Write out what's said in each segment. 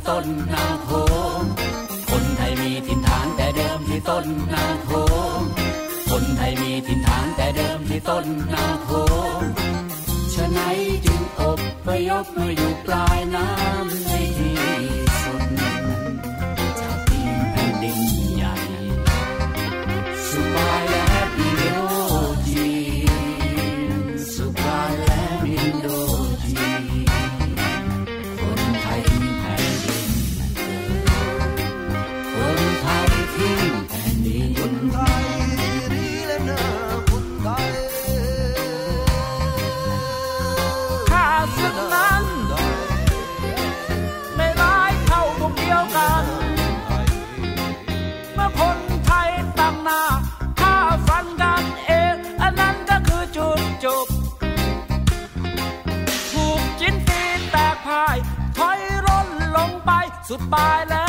่ต้นนาโขงคนไทยมีถิ่นฐานแต่เดิมที่ต้นนาโขงคนไทยมีถิ่นฐานแต่เดิมที่ต้นนาโขงฉะนั้นจึงอบพยพมาอยู่ปลายน้ำในที goodbye.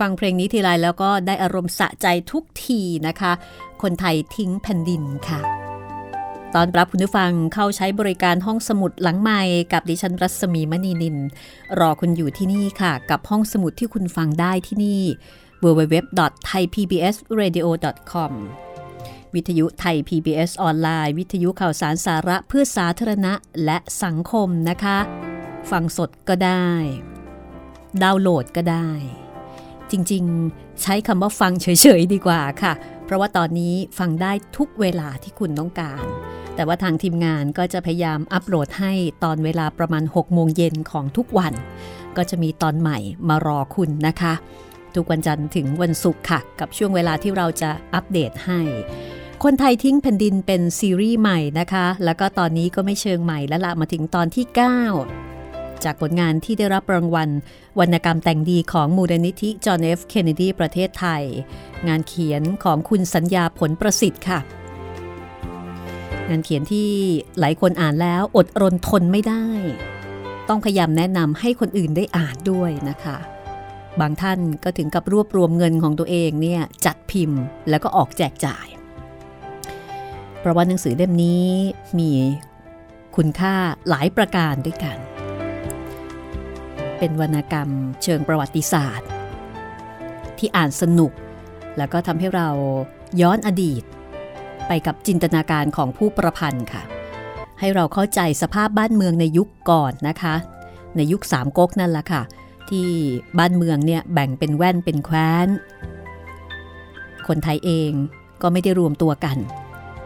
ฟังเพลงนี้ทีไรแล้วก็ได้อารมณ์สะใจทุกทีนะคะ คนไทยทิ้งแผ่นดินค่ะ ตอนรับคุณผู้ฟังเข้าใช้บริการห้องสมุดหลังใหม่กับดิฉันรัศมีมณีนิน รอคุณอยู่ที่นี่ค่ะ กับห้องสมุดที่คุณฟังได้ที่นี่ www.thaipbsradio.com วิทยุไทย PBS ออนไลน์ วิทยุข่าวสารสาระเพื่อสาธารณะและสังคมนะคะ ฟังสดก็ได้ ดาวน์โหลดก็ได้ จริงๆ ใช้คำว่าฟังเฉยๆดีกว่าค่ะ เพราะว่าตอนนี้ฟังได้ทุกเวลาที่คุณต้องการ แต่ว่าทางทีมงานก็จะพยายามอัปโหลดให้ตอนเวลาประมาณ 6 โมงเย็นของทุกวัน ก็จะมีตอนใหม่มารอคุณนะคะ ทุกวันจันทร์ถึงวันศุกร์ค่ะ กับช่วงเวลาที่เราจะอัปเดตให้คนไทยทิ้งแผ่นดินเป็นซีรีส์ใหม่นะคะ แล้วก็ตอนนี้ก็ไม่เชิงใหม่แล้วละมาถึงตอนที่ 9 จากผลงานที่ได้รับรางวัล วรรณกรรมแต่งดีของมูลนิธิจอห์นเอฟเคนเนดีประเทศไทย งานเขียนของคุณสัญญาผลประสิทธิ์ค่ะ งานเขียนที่หลายคนอ่านแล้วอดรนทนไม่ได้ ต้องพยายามแนะนำให้คนอื่นได้อ่านด้วยนะคะ บางท่านก็ถึงกับรวบรวมเงินของตัวเองเนี่ยจัดพิมพ์แล้วก็ออกแจกจ่าย เพราะว่าหนังสือเล่มนี้มีคุณค่าหลายประการด้วยกัน เป็นวรรณกรรมเชิงประวัติศาสตร์ ที่อ่านสนุก แล้วก็ทำให้เราย้อนอดีต ไปกับจินตนาการของผู้ประพันธ์ค่ะ ให้เราเข้าใจสภาพบ้านเมืองในยุคก่อนนะคะ ในยุคสามก๊กนั่นแหละค่ะ ที่บ้านเมืองเนี่ยแบ่งเป็นแว่นเป็นแคว้น คนไทยเองก็ไม่ได้รวมตัวกัน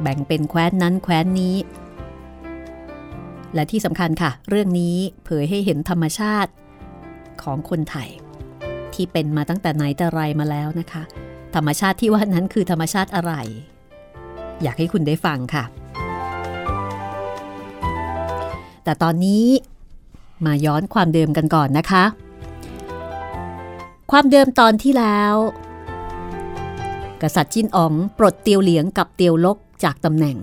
แบ่งเป็นแคว้นนั้นแคว้นนี้และที่สำคัญค่ะ เรื่องนี้เผยให้เห็นธรรมชาติ ของคนไทย ที่เป็นมาตั้งแต่ไหนแต่ไรมาแล้วนะคะ ธรรมชาติที่ว่านั้นคือธรรมชาติอะไร อยากให้คุณได้ฟังค่ะ แต่ตอนนี้มาย้อนความเดิมกันก่อนนะคะ ความเดิมตอนที่แล้ว กษัตริย์จิ้นอ๋องปลดเตียวเหลียงกับเตียวลกจากตำแหน่ง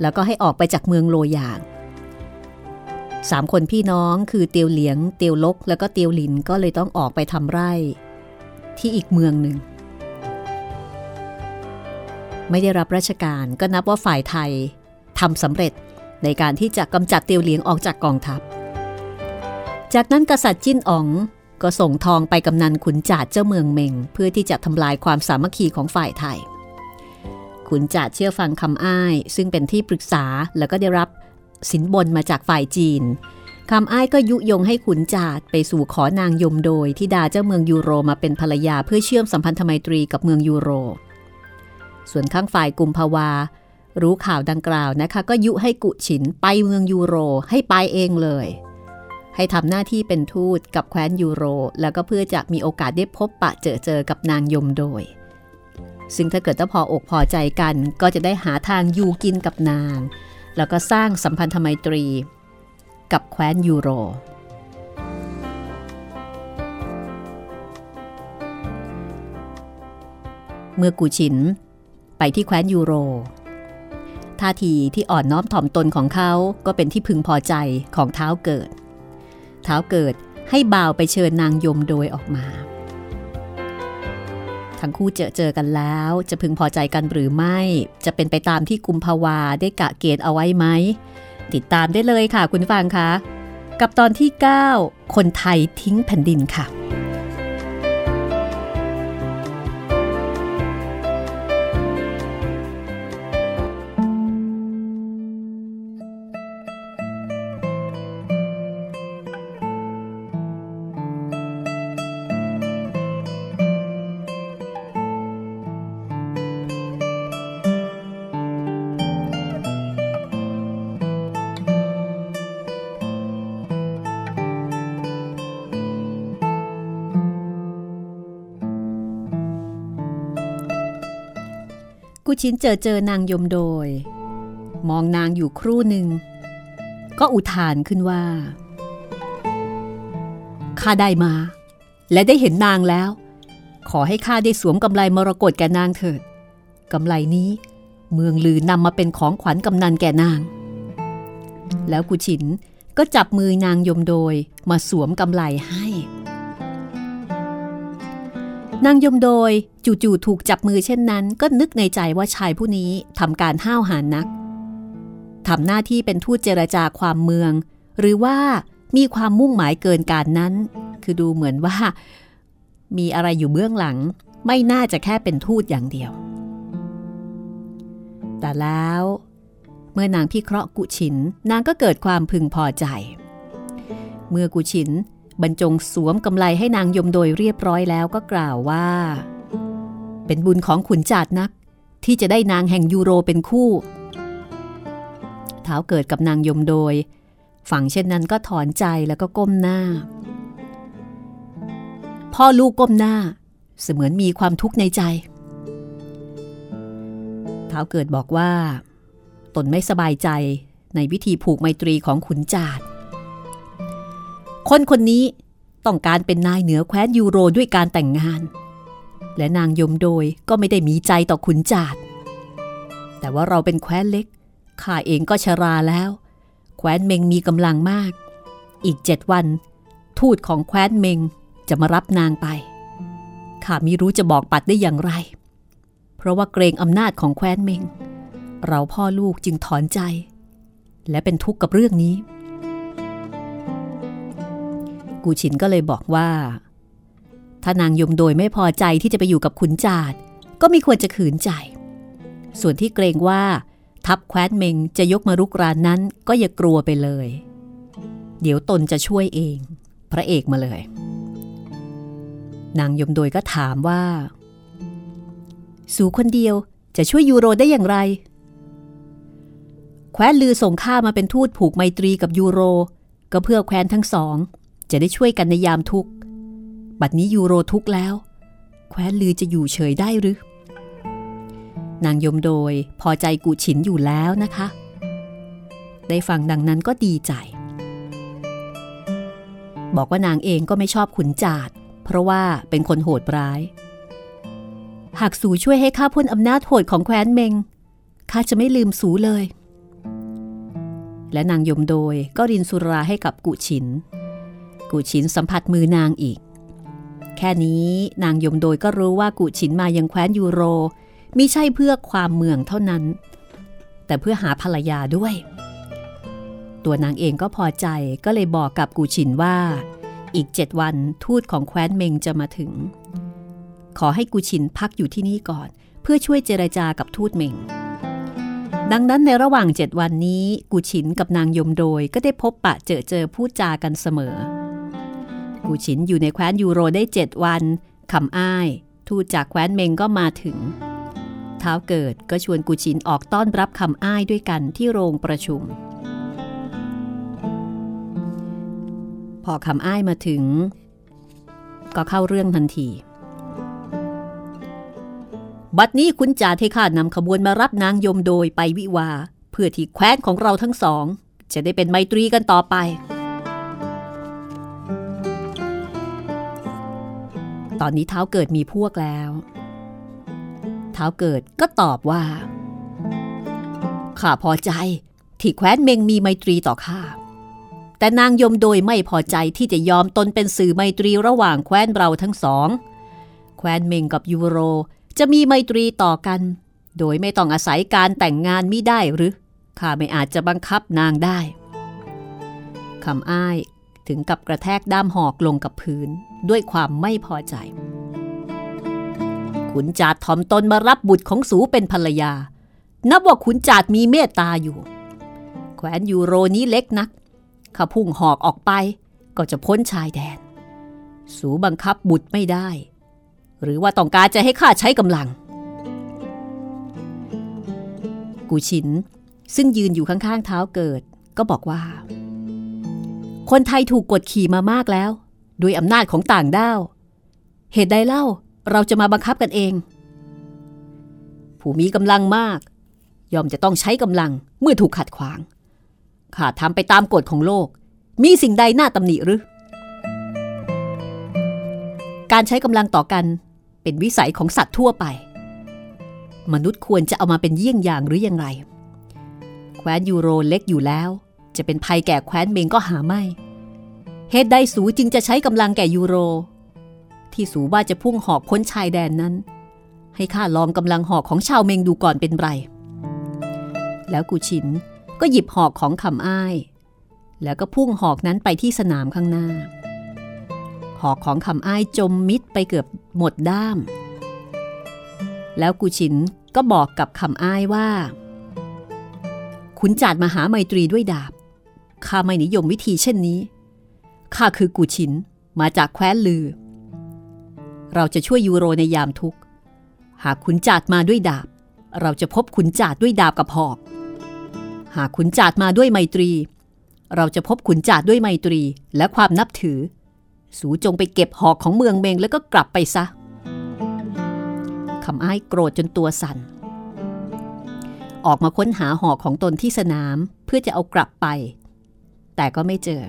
แล้วก็ให้ออกไปจากเมืองโลยาง สามคนพี่น้องคือเตียวเหลียง เตียวลก แล้วก็เตียวหลินก็เลยต้องออกไปทำไร่ ที่อีกเมืองหนึ่ง ไม่ได้รับราชการก็นับว่าฝ่ายไทยทำสำเร็จในการที่จะกำจัดเตียวเหลียงออกจากกองทัพ จากนั้นกษัตริย์จิ้นอ๋องก็ส่งทองไปกำนันขุนจ่าเจ้าเมืองเมง เพื่อที่จะทำลายความสามัคคีของฝ่ายไทย ขุนจ่าเชื่อฟังคำอ้าย ซึ่งเป็นที่ปรึกษาแล้วก็ได้รับ สินบนมาจากฝ่ายจีนคำอ้ายก็ยุยงให้ขุนจาดไปสู่ขอนางยมโดยที่ดาเจ้าเมืองยูโรมาเป็นภรรยาเพื่อเชื่อมสัมพันธไมตรีกับเมืองยูโร ส่วนข้างฝ่ายกุมภาวา รู้ข่าวดังกล่าวนะคะ ก็ยุให้กุฉินไปเมืองยูโรให้ไปเองเลย ให้ทำหน้าที่เป็นทูตกับแคว้นยูโร แล้วก็เพื่อจะมีโอกาสได้พบปะเจอเจอกับนางยมโดย ซึ่งถ้าเกิดถ้พออกพอใจกันก็จะได้หาทางอยู่กินกับนาง แล้วก็สร้างสัมพันธไมตรีกับแคว้นยูโร เมื่อกูชินไปที่แคว้นยูโร ท่าทีที่อ่อนน้อมถ่อมตนของเขาก็เป็นที่พึงพอใจของเท้าเกิด เท้าเกิดให้บ่าวไปเชิญนางยมโดยออกมา ทั้งคู่เจอเจอกันแล้ว จะพึงพอใจกันหรือไม่ จะเป็นไปตามที่กุมภาวาได้กะเกณฑ์เอาไว้ไหม ติดตามได้เลยค่ะคุณฟังคะ กับตอนที่ 9 คนไทยทิ้งแผ่นดินค่ะ ชินเจอเจอนางยมโดย มองนางอยู่ครู่หนึ่ง ก็อุทานขึ้นว่าข้าได้มา และได้เห็นนางแล้ว ขอให้ข้าได้สวมกำไลมรกตแก่นางเถิดกำไลนี้เมืองลือนำมาเป็นของขวัญกำนันแก่นาง แล้วกุชินก็จับมือนางยมโดยมาสวมกำไลให้ นางยมโดยจู่ๆถูกจับมือเช่นนั้น ก็นึกในใจว่าชายผู้นี้ทำการห้าวหาญนักทำหน้าที่เป็นทูตเจรจาความเมือง หรือว่ามีความมุ่งหมายเกินการนั้น คือดูเหมือนว่า มีอะไรอยู่เบื้องหลัง ไม่น่าจะแค่เป็นทูตอย่างเดียว แต่แล้ว เมื่อนางพิเคราะห์กุชินนางก็เกิดความพึงพอใจ เมื่อกุชิน บรรจงสวมกำไลให้นางยมโดยเรียบร้อยแล้วก็กล่าวว่า เป็นบุญของขุนจาดนัก ที่จะได้นางแห่งยูโรเป็นคู่เท้าเกิดกับนางยมโดย ฝั่งเช่นนั้นก็ถอนใจแล้วก็ก้มหน้า พ่อลูกก้มหน้า เสมือนมีความทุกข์ในใจเท้าเกิดบอกว่า ตนไม่สบายใจในวิธีผูกไมตรีของขุนจาด คนคนนี้ต้องการเป็นนายเหนือแคว้นยูโรด้วยการแต่งงาน และนางยมโดยก็ไม่ได้มีใจต่อขุนจาดแต่ว่าเราเป็นแคว้นเล็ก ข้าเองก็ชราแล้ว แคว้นเมงมีกำลังมาก อีกเจ็ดวัน ทูตของแคว้นเมงจะมารับนางไป ข้าไม่รู้จะบอกปัดได้อย่างไร เพราะว่าเกรงอำนาจของแคว้นเมง เราพ่อลูกจึงถอนใจ และเป็นทุกข์กับเรื่องนี้ กูชินก็เลยบอกว่า ถ้านางยมโดยไม่พอใจที่จะไปอยู่กับขุนจาดก็ไม่ควรจะขืนใจ ส่วนที่เกรงว่า ทัพแคว้นเมงจะยกมารุกรานนั้นก็อย่ากลัวไปเลย เดี๋ยวตนจะช่วยเอง พระเอกมาเลย นางยมโดยก็ถามว่า สูคนเดียวจะช่วยยูโรได้อย่างไร แคว้นลือส่งข้ามาเป็นทูตผูกไมตรีกับยูโร ก็เพื่อแคว้นทั้งสอง จะได้ช่วยกันในยามทุกข์ บัดนี้ยูโรทุกข์แล้ว แคว้นลือจะอยู่เฉยได้หรือ นางยมโดยพอใจกูฉินอยู่แล้วนะคะ ได้ฟังดังนั้นก็ดีใจ บอกว่านางเองก็ไม่ชอบขุนจาด เพราะว่าเป็นคนโหดร้าย หากสูช่วยให้ข้าพ้นอำนาจโหดของแคว้นเมง ข้าจะไม่ลืมสูเลยและนางยมโดยก็รินสุราให้กับกุฉิน กูชินสัมผัสมือนางอีก แค่นี้นางยมโดยก็รู้ว่ากูชินมายังแคว้นยูโรมิใช่เพื่อความเมืองเท่านั้น แต่เพื่อหาภรรยาด้วย ตัวนางเองก็พอใจก็เลยบอกกับกูชินว่า อีกเจ็ดวันทูตของแคว้นเมงจะมาถึง ขอให้กูชินพักอยู่ที่นี่ก่อน เพื่อช่วยเจรจากับทูตเมงดังนั้นในระหว่างเจ็ดวันนี้กูชินกับนางยมโดยก็ได้พบปะเจอเจอพูดจากันเสมอ กูชินอยู่ในแคว้นยูโรได้เจ็ดวันคำอ้าย ทูตจากแคว้นเมงก็มาถึง เท้าเกิดก็ชวนกูชินออกต้อนรับคำอ้ายด้วยกันที่โรงประชุม พอคำอ้ายมาถึง ก็เข้าเรื่องทันที บัดนี้คุณจ่าเทข้านำขบวนมารับนางยมโดยไปวิวา เพื่อที่แคว้นของเราทั้งสอง จะได้เป็นไมตรีกันต่อไป ตอนนี้เท้าเกิดมีพวกแล้ว เท้าเกิดก็ตอบว่า ข้าพอใจที่แคว้นเมงมีไมตรีต่อข้า แต่นางยมโดยไม่พอใจที่จะยอมตนเป็นสื่อไมตรีระหว่างแคว้นเราทั้งสอง แคว้นเมงกับยูโรจะมีไมตรีต่อกัน โดยไม่ต้องอาศัยการแต่งงานมิได้หรือ ข้าไม่อาจจะบังคับนางได้ คำอ้ายถึงกับกระแทกด้ามหอกลงกับพื้น ด้วยความไม่พอใจ ขุนจาดทอมตนมารับบุตรของสูเป็นภรรยา นับว่าขุนจาดมีเมตตาอยู่ แขวนยูโรนี้เล็กนักข้าพุ่งหอกออกไปก็จะพ้นชายแดน สูบังคับบุตรไม่ได้ หรือว่าต้องการจะให้ข้าใช้กำลัง กูชินซึ่งยืนอยู่ข้างๆเท้าเกิด ก็บอกว่า คนไทยถูกกดขี่มามากแล้ว ด้วยอำนาจของต่างด้าว เหตุใดเล่าเราจะมาบังคับกันเอง ผู้มีกำลังมากยอมจะต้องใช้กำลังเมื่อถูกขัดขวาง ข้าทำไปตามกฎของโลก มีสิ่งใดน่าตำหนิหรือ การใช้กำลังต่อกันเป็นวิสัยของสัตว์ทั่วไป มนุษย์ควรจะเอามาเป็นเยี่ยงอย่างหรือยังไร แคว้นยูโรเล็กอยู่แล้ว จะเป็นภัยแก่แคว้นเมงก็หาไม่ เหตุใดสูจึงจะใช้กำลังแก่ยูโร ที่สูว่าจะพุ่งหอกพ้นชายแดนนั้น ให้ข้าลองกำลังหอกของชาวเมงดูก่อนเป็นไร แล้วกูชินก็หยิบหอกของคำอ้าย แล้วก็พุ่งหอกนั้นไปที่สนามข้างหน้า หอกของคำอ้ายจมมิดไปเกือบหมดด้าม แล้วกูชินก็บอกกับคำอ้ายว่าขุนจัดมาหาไมตรีด้วยดาบข้าไม่นิยมวิธีเช่นนี้ ข้าคือกูชินมาจากแคว้นลือ เราจะช่วยยูโรในยามทุกข์ หากขุนจาดมาด้วยดาบ เราจะพบขุนจาดด้วยดาบกับหอก หากขุนจาดมาด้วยไมตรี เราจะพบขุนจาดด้วยไมตรีและความนับถือ สูจงไปเก็บหอกของเมืองเมงแล้วก็กลับไปซะคำอ้ายโกรธจนตัวสั่น ออกมาค้นหาหอกของตนที่สนามเพื่อจะเอากลับไป แต่ก็ไม่เจอ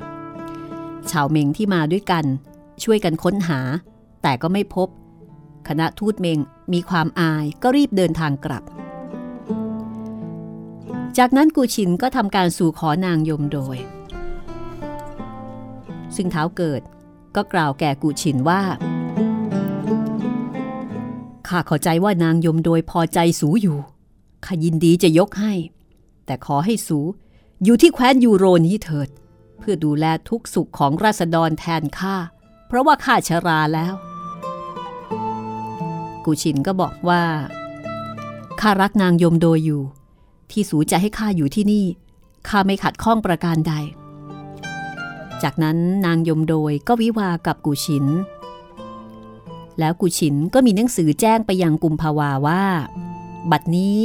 ชาวเมงที่มาด้วยกัน ช่วยกันค้นหา แต่ก็ไม่พบ คณะทูตเมงมีความอายก็รีบเดินทางกลับ จากนั้นกูชินก็ทำการสู่ขอนางยมโดย ซึ่งเท้าเกิดก็กล่าวแก่กูชินว่าข้าเข้าใจว่านางยมโดยพอใจสูอยู่ข้ายินดีจะยกให้ แต่ขอให้สูอยู่ที่แคว้นยูโรนี้เถิด พื่อดูแลทุกสุขของราษฎรแทนข้า เพราะว่าข้าชราแล้ว กูชินก็บอกว่าข้ารักนางยมโดยอยู่ ที่สูจะให้ข้าอยู่ที่นี่ข้าไม่ขัดข้องประการใด จากนั้นนางยมโดยก็วิวากับกูชิน แล้วกูชินก็มีหนังสือแจ้งไปยังกุมภาวาว่า บัดนี้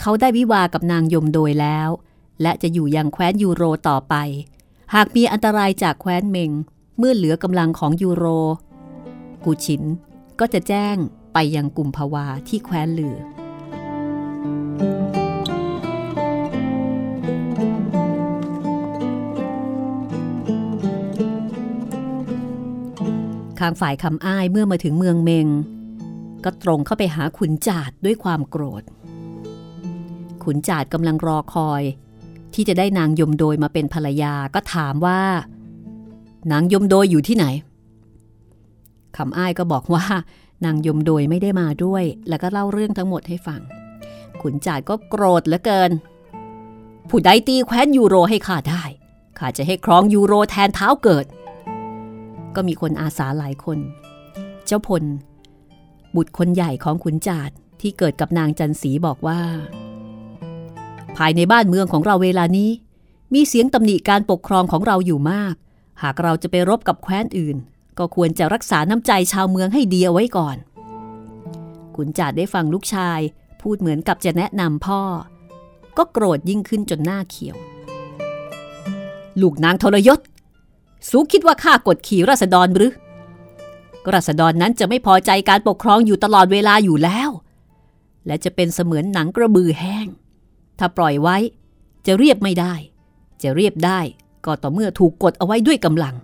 เขาได้วิวากับนางยมโดยแล้ว และจะอยู่ยังแคว้นยูโรต่อไป หากมีอันตรายจากแคว้นเมง เมื่อเหลือกำลังของยูโร กูชินก็จะแจ้งไปยังกุมภาวาที่แคว้นเหลือ ข้างฝ่ายคำอ้ายเมื่อมาถึงเมืองเมง ก็ตรงเข้าไปหาขุนจาดด้วยความโกรธ ขุนจาดกำลังรอคอย ที่จะได้นางยมโดยมาเป็นภรรยาก็ถามว่า นางยมโดยอยู่ที่ไหนคำอ้ายก็บอกว่า นางยมโดยไม่ได้มาด้วย แล้วก็เล่าเรื่องทั้งหมดให้ฟังขุนจาดก็โกรธเหลือเกิน ผู้ใดตีแคว้นยูโรให้ข้าได้ข้าจะให้ครองยูโรแทนเท้าเกิด ก็มีคนอาสาหลายคน เจ้าพล บุตรคนใหญ่ของขุนจาดที่เกิดกับนางจันสีบอกว่า ภายในบ้านเมืองของเราเวลานี้ มีเสียงตำหนิการปกครองของเราอยู่มาก หากเราจะไปรบกับแคว้นอื่น ก็ควรจะรักษาน้ำใจชาวเมืองให้ดีเอาไว้ก่อน ขุนจ่าได้ฟังลูกชาย พูดเหมือนกับจะแนะนำพ่อ ก็โกรธยิ่งขึ้นจนหน้าเขียว ลูกนางทรยศ สูคิดว่าข้ากดขี่ราษฎรหรือราษฎรนั้นจะไม่พอใจการปกครองอยู่ตลอดเวลาอยู่แล้ว และจะเป็นเสมือนหนังกระบือแห้ง ถ้าปล่อยไว้จะเรียบไม่ได้ จะเรียบได้ก็ต่อเมื่อถูกกดเอาไว้ด้วยกำลัง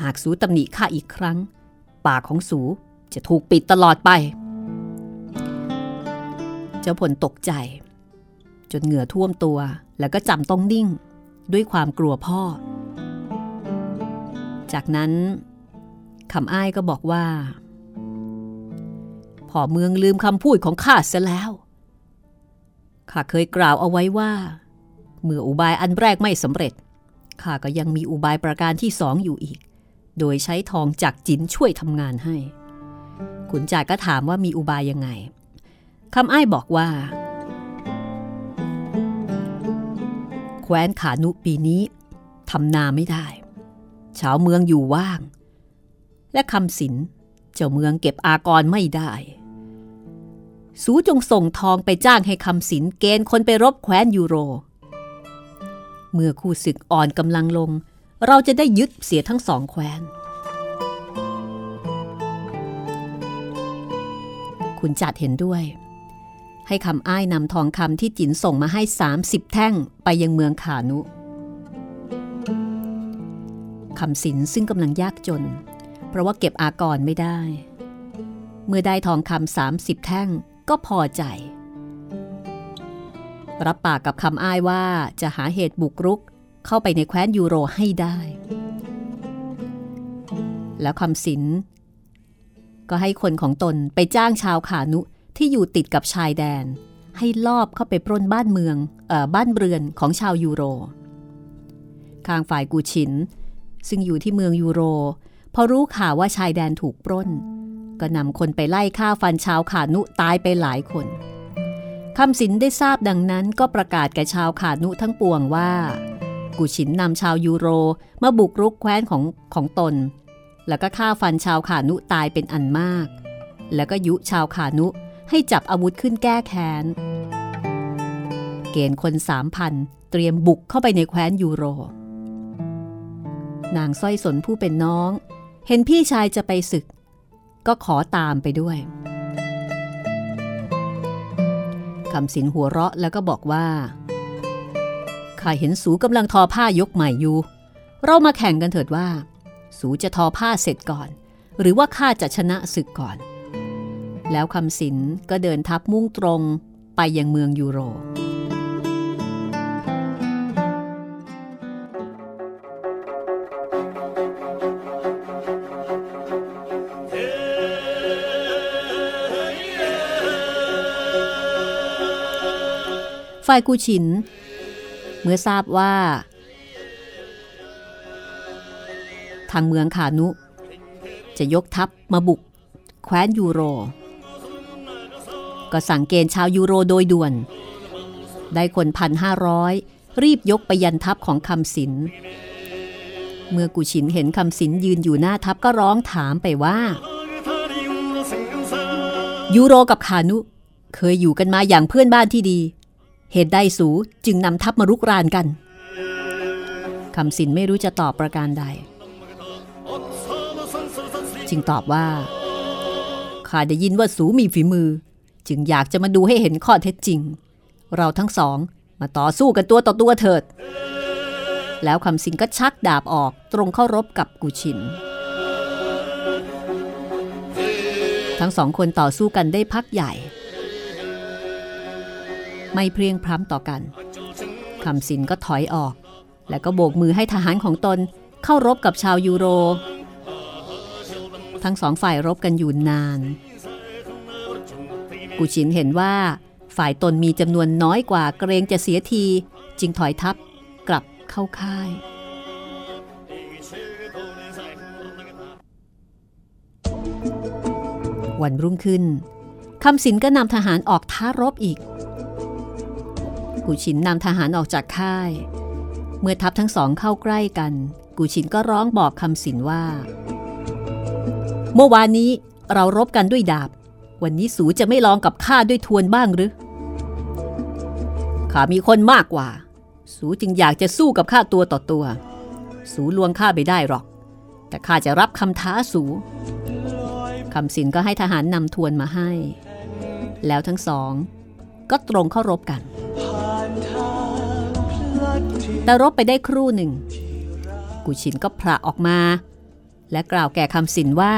หากสูตำหนิข้าอีกครั้ง ปากของสูจะถูกปิดตลอดไป เจ้าผลตกใจ จนเหงื่อท่วมตัวแล้วก็จำต้องนิ่งด้วยความกลัวพ่อ จากนั้นคำอ้ายก็บอกว่า พ่อเมืองลืมคำพูดของข้าเสียแล้ว ข้าเคยกล่าวเอาไว้ว่า เมื่ออุบายอันแรกไม่สำเร็จข้าก็ยังมีอุบายประการที่สองอยู่อีก โดยใช้ทองจากจินช่วยทำงานให้ ขุนจ่าก็ถามว่ามีอุบายยังไงคำอ้ายบอกว่า แคว้นขานุปีนี้ทำนาไม่ได้ ชาวเมืองอยู่ว่าง และคำสินเจ้าเมืองเก็บอากรไม่ได้ สูจงส่งทองไปจ้างให้คำสินเกณฑ์คนไปรบแคว้นยูโร เมื่อคู่ศึกอ่อนกำลังลง เราจะได้ยึดเสียทั้งสองแคว้น คุณจัดเห็นด้วย ให้คำอ้ายนำทองคำที่จินส่งมาให้ 30 แท่งไปยังเมืองขานุคำสินซึ่งกำลังยากจน เพราะว่าเก็บอากรไม่ได้ เมื่อได้ทองคำสามสิบแท่ง ก็พอใจ รับปากกับคำอ้ายว่าจะหาเหตุบุกรุกเข้าไปในแคว้นยูโรให้ได้ แล้วคำสินก็ให้คนของตนไปจ้างชาวขานุที่อยู่ติดกับชายแดน ให้ลอบเข้าไปปล้นบ้านเมืองออบ้านเรือนของชาวยูโรข้างฝ่ายกูชิน ซึ่งอยู่ที่เมืองยูโรพอรู้ข่าวว่าชายแดนถูกปล้น ก็นำคนไปไล่ฆ่าฟันชาวขานุตายไปหลายคนคำสินได้ทราบดังนั้นก็ประกาศแก่ชาวขานุทั้งปวงว่ากูชินนำชาวยูโรมาบุกรุกแคว้นของของตน แล้วก็ฆ่าฟันชาวขานุตายเป็นอันมาก แล้วก็ยุชาวขานุให้จับอาวุธขึ้นแก้แค้น เกณฑ์คนสามพันเตรียมบุกเข้าไปในแคว้นยูโร นางสร้อยสนผู้เป็นน้อง เห็นพี่ชายจะไปศึก ก็ขอตามไปด้วยคำสินหัวเราะแล้วก็บอกว่าข้าเห็นสูกำลังทอผ้ายกใหม่อยู่ เรามาแข่งกันเถิดว่า สูจะทอผ้าเสร็จก่อน หรือว่าข้าจะชนะศึกก่อน แล้วคำสินก็เดินทับมุ่งตรงไปยังเมืองยูโร ฝ่ายกูชิน เมื่อทราบว่า ทางเมืองขานุ จะยกทัพมาบุก แคว้นยูโร ก็สั่งเกณฑ์ชาวยูโรโดยด่วน ได้คนพันห้าร้อยรีบยกไปยันทัพของคำสิน เมื่อกูชินเห็นคำสินยืนอยู่หน้าทัพก็ร้องถามไปว่า ยูโรกับขานุ เคยอยู่กันมาอย่างเพื่อนบ้านที่ดี เหตุใดสูจึงนำทัพมารุกรานกันคำสินไม่รู้จะตอบประการใด จึงตอบว่าข้าได้ยินว่าสูมีฝีมือ จึงอยากจะมาดูให้เห็นข้อเท็จจริง เราทั้งสองมาต่อสู้กันตัวต่อตัวเถิด แล้วคำสินก็ชักดาบออกตรงเข้ารบกับกูชิน ทั้งสองคนต่อสู้กันได้พักใหญ่ ไม่เพรียงพร้ำต่อกันคำสินก็ถอยออก แล้วก็โบกมือให้ทหารของตนเข้ารบกับชาวยูโร ทั้งสองฝ่ายรบกันอยู่นาน กูชินเห็นว่าฝ่ายตนมีจำนวนน้อยกว่าเกรงจะเสียทีจึงถอยทัพกลับเข้าค่าย วันรุ่งขึ้นคำสินก็นำทหารออกท้ารบอีก กูชินนำทหารออกจากค่าย เมื่อทัพทั้งสองเข้าใกล้กัน กูชินก็ร้องบอกคำสินว่า เมื่อวานนี้เรารบกันด้วยดาบ วันนี้สูจะไม่ลองกับข้าด้วยทวนบ้างหรือข้ามีคนมากกว่า สูจึงอยากจะสู้กับข้าตัวต่อตัว สูลวงข้าไปได้หรอก แต่ข้าจะรับคำท้าสูคำสินก็ให้ทหารนำทวนมาให้ แล้วทั้งสอง ก็ตรงเข้ารบกัน แต่รบไปได้ครู่หนึ่งกุชินก็พระออกมา และกล่าวแก่คำสินว่า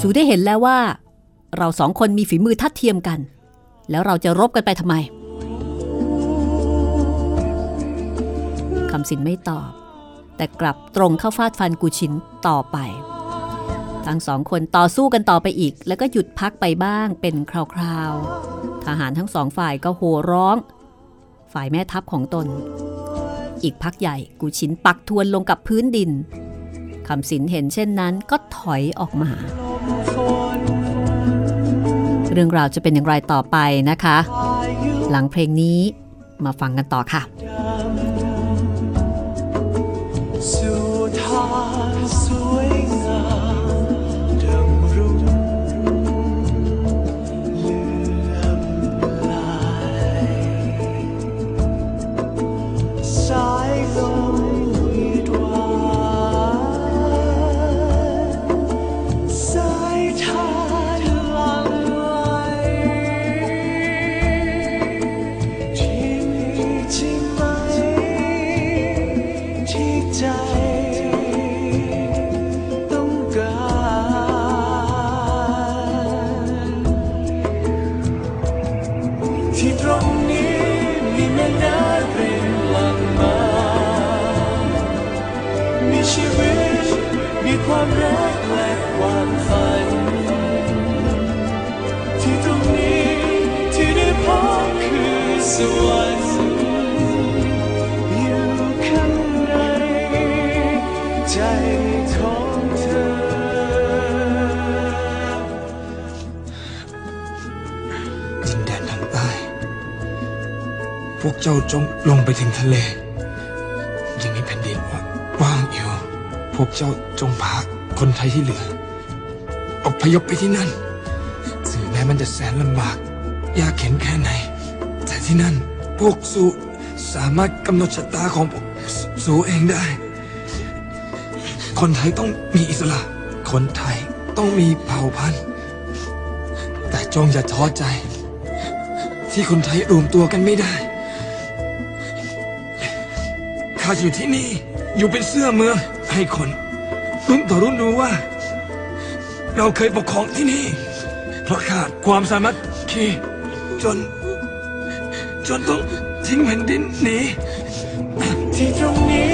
สูได้เห็นแล้วว่า เราสองคนมีฝีมือทัดเทียมกัน แล้วเราจะรบกันไปทำไมคำสินไม่ตอบ แต่กลับตรงเข้าฟาดฟันกุชินต่อไป ทั้งสองคนต่อสู้กันต่อไปอีก แล้วก็หยุดพักไปบ้างเป็นคราวๆ ทหารทั้งสองฝ่ายก็โห่ร้อง ฝ่ายแม่ทัพของตน อีกพักใหญ่กูชินปักทวนลงกับพื้นดินคำสินเห็นเช่นนั้นก็ถอยออกมา เรื่องราวจะเป็นอย่างไรต่อไปนะคะ หลังเพลงนี้มาฟังกันต่อค่ะ เจ้าจงลงไปถึงทะเล ยังมีแผ่นดินว่างอยู่ พวกเจ้าจงพาคนไทยที่เหลืออพยพไปที่นั่นถึงแม้มันจะแสนลำบาก ยากเข็นแค่ไหน แต่ที่นั่นพวกสูสามารถกำหนดชะตาของพวกสสูเองได้ คนไทยต้องมีอิสระ คนไทยต้องมีเผ่าพันธุ์แต่จงอย่าท้อใจ ที่คนไทยรวมตัวกันไม่ได้าอยู่ที่นี่ อยู่เป็นเสื้อเมืองให้คน รุ่นต่อรุ่นรู้ว่า เราเคยปกครองที่นี่ เพราะขาดความสามัคคีจน จนต้องทิ้งแผ่นดินหนีที่ตรงนี้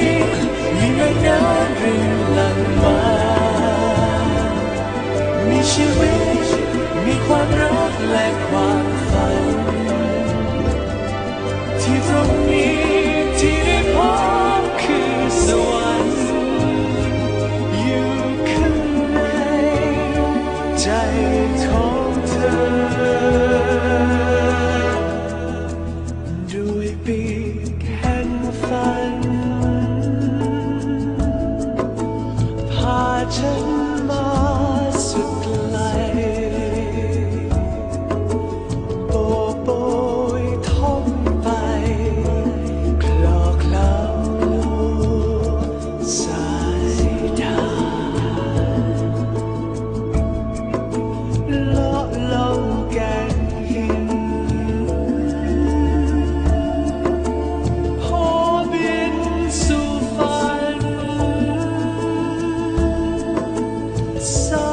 มีแม่น้ำรินหลั่งมามีชีวิตมีความรักและ ส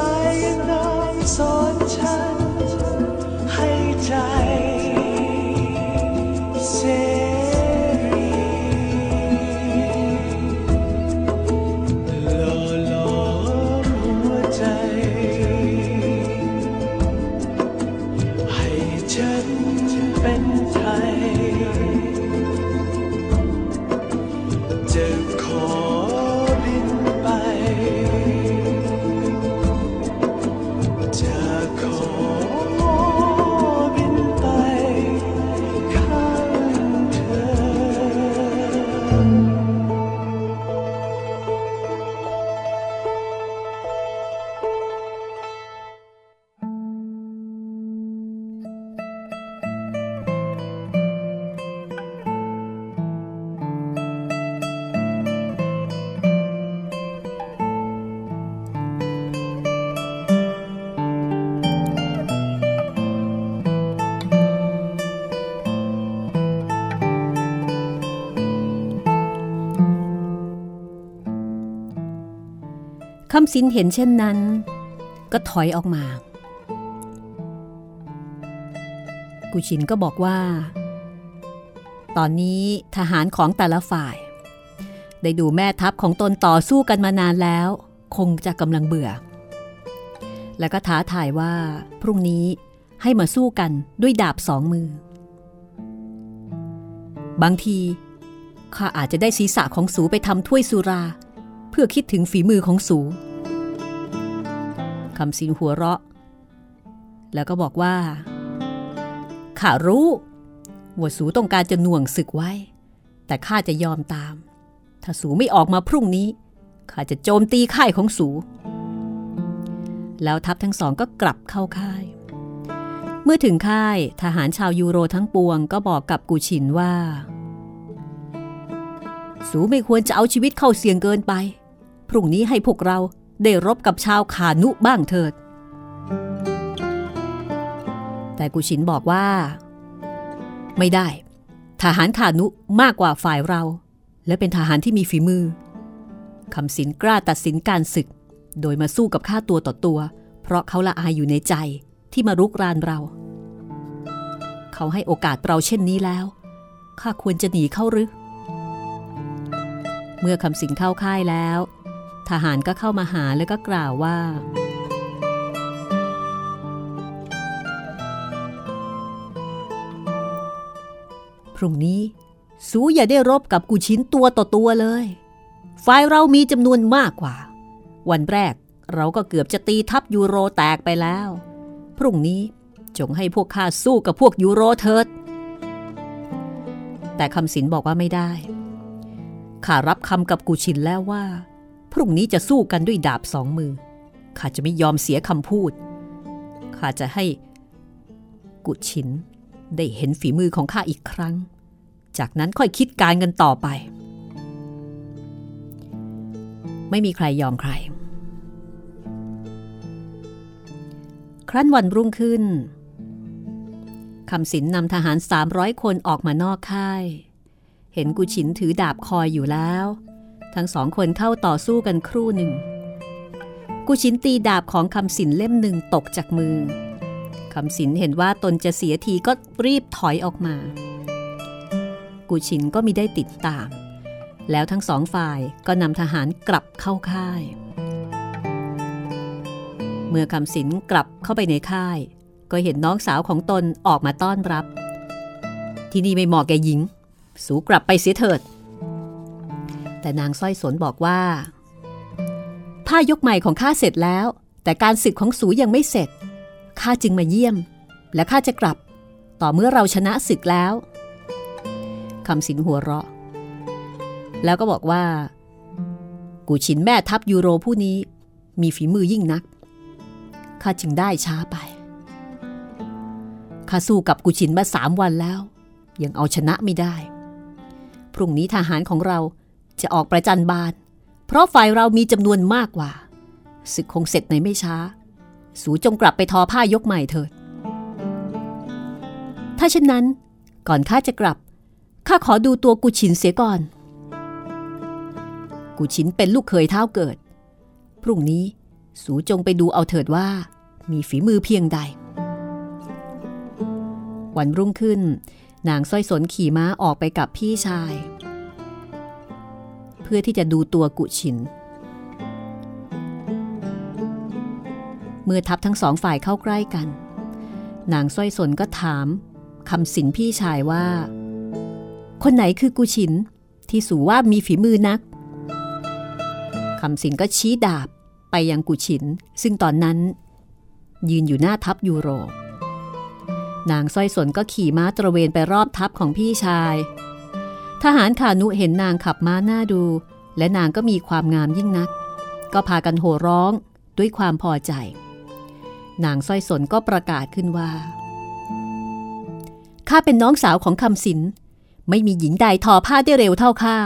คำสินเห็นเช่นนั้น ก็ถอยออกมา กุชินก็บอกว่า ตอนนี้ทหารของแต่ละฝ่าย ได้ดูแม่ทัพของตนต่อสู้กันมานานแล้ว คงจะกำลังเบื่อ แล้วก็ท้าทายว่าพรุ่งนี้ให้มาสู้กันด้วยดาบสองมือ บางทีข้าอาจจะได้ศีรษะของสูไปทำถ้วยสุรา เพื่อคิดถึงฝีมือของสูคำสินหัวเราะ แล้วก็บอกว่าข้ารู้ว่าสูต้องการจะหน่วงศึกไว้ แต่ข้าจะยอมตาม ถ้าสูไม่ออกมาพรุ่งนี้ข้าจะโจมตีค่ายของสู แล้วทัพทั้งสองก็กลับเข้าค่าย เมื่อถึงค่ายทหารชาวยูโรทั้งปวงก็บอกกับกูชินว่า สูไม่ควรจะเอาชีวิตเข้าเสี่ยงเกินไป รุ่งนี้ให้พวกเราได้รบกับชาวขานุบ้างเถิด แต่กุชินบอกว่า ไม่ได้ ทหารขานุมากกว่าฝ่ายเรา และเป็นทหารที่มีฝีมือคำสินกล้าตัดสินการศึก โดยมาสู้กับข้าตัวต่อตัว เพราะเขาละอายอยู่ในใจที่มารุกรานเรา เขาให้โอกาสเราเช่นนี้แล้ว ข้าควรจะหนีเข้าหรือ เมื่อคำสิงเข้าค่ายแล้ว ทหารก็เข้ามาหาแล้วก็กล่าวว่า พรุ่งนี้ สูอย่าได้รบกับกูชิ้นตัวต่อตัวเลย ฝ่ายเรามีจำนวนมากกว่า วันแรกเราก็เกือบจะตีทับยูโรแตกไปแล้ว พรุ่งนี้จงให้พวกข้าสู้กับพวกยูโรเถิด แต่คำสินบอกว่าไม่ได้ข้ารับคำกับกูชินแล้วว่า พรุ่งนี้จะสู้กันด้วยดาบสองมือ ข้าจะไม่ยอมเสียคำพูด ข้าจะให้กุชินได้เห็นฝีมือของข้าอีกครั้ง จากนั้นค่อยคิดการกันต่อไป ไม่มีใครยอมใคร ครั้นวันรุ่งขึ้นคำสินนำทหาร 300 คนออกมานอกค่าย เห็นกุชินถือดาบคอยอยู่แล้ว ทั้งสองคนเข้าต่อสู้กันครู่หนึ่ง กุชินตีดาบของคำสินเล่มหนึ่งตกจากมือคำสินเห็นว่าตนจะเสียทีก็รีบถอยออกมา กุชินก็มิได้ติดตาม แล้วทั้งสองฝ่ายก็นำทหารกลับเข้าค่าย เมื่อคำสินกลับเข้าไปในค่าย ก็เห็นน้องสาวของตนออกมาต้อนรับ ที่นี่ไม่เหมาะแก่หญิง สูกลับไปเสียเถิด แต่นางสร้อยสนบอกว่า ผ้ายกใหม่ของข้าเสร็จแล้ว แต่การศึกของสูยังไม่เสร็จข้าจึงมาเยี่ยม และข้าจะกลับ ต่อเมื่อเราชนะศึกแล้วคำสินหัวเราะ แล้วก็บอกว่า กูชินแม่ทัพยูโรผู้นี้ มีฝีมือยิ่งนักข้าจึงได้ช้าไปข้าสู้กับกูชินมาสามวันแล้ว ยังเอาชนะไม่ได้ พรุ่งนี้ทหารของเรา จะออกประจันบาน เพราะฝ่ายเรามีจำนวนมากกว่า ศึกคงเสร็จในไม่ช้า สูจงกลับไปทอผ้ายกใหม่เถิด ถ้าเช่นนั้นก่อนข้าจะกลับ ข้าขอดูตัวกูชินเสียก่อน กูชินเป็นลูกเคยเท้าเกิด พรุ่งนี้สูจงไปดูเอาเถิดว่า มีฝีมือเพียงใด วันรุ่งขึ้น นางสร้อยสนขี่ม้าออกไปกับพี่ชาย เพื่อที่จะดูตัวกุชิน เมื่อทัพทั้งสองฝ่ายเข้าใกล้กัน นางสร้อยสนก็ถามคำสินพี่ชายว่า คนไหนคือกุชิน ที่สูว่ามีฝีมือนักคำสินก็ชี้ดาบไปยังกุชิน ซึ่งตอนนั้น ยืนอยู่หน้าทัพยูโรนางสร้อยสนก็ขี่ม้าตระเวนไปรอบทัพของพี่ชาย ทหารขานุเห็นนางขับม้าหน้าดู และนางก็มีความงามยิ่งนัก ก็พากันโห่ร้องด้วยความพอใจ นางสร้อยสนก็ประกาศขึ้นว่า ข้าเป็นน้องสาวของคำสิน ไม่มีหญิงใดทอผ้าได้เร็วเท่าข้า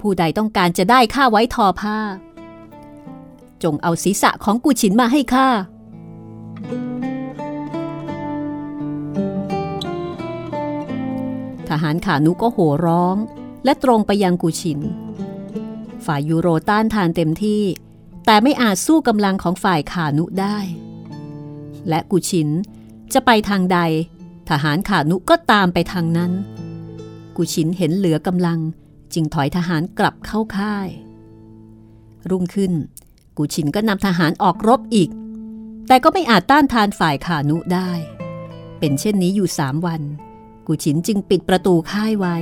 ผู้ใดต้องการจะได้ข้าไว้ทอผ้า จงเอาศีรษะของกูฉินมาให้ข้า ทหารขานุก็โห่ร้อง และตรงไปยังกูชิน ฝ่ายยูโรต้านทานเต็มที่ แต่ไม่อาจสู้กำลังของฝ่ายขานุได้ และกูชินจะไปทางใด ทหารขานุก็ตามไปทางนั้น กูชินเห็นเหลือกำลังจึงถอยทหารกลับเข้าค่าย รุ่งขึ้น กูชินก็นำทหารออกรบอีก แต่ก็ไม่อาจต้านทานฝ่ายขานุได้ เป็นเช่นนี้อยู่สามวัน กูชินจึงปิดประตูค่ายไว้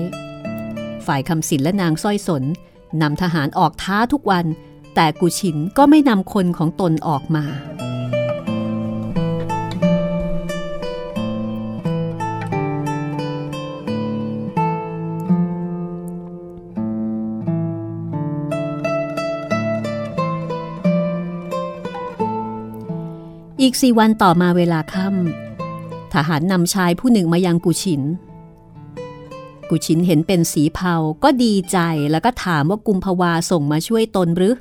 ฝ่ายคำสินและนางสร้อยสนนำทหารออกท้าทุกวัน แต่กูชินก็ไม่นำคนของตนออกมา อีกสี่วันต่อมาเวลาค่ำ ทหารนำชายผู้หนึ่งมายังกุชินกุชินเห็นเป็นสีเผาก็ดีใจแล้วก็ถามว่ากุมภาวาส่งมาช่วยตนหรือ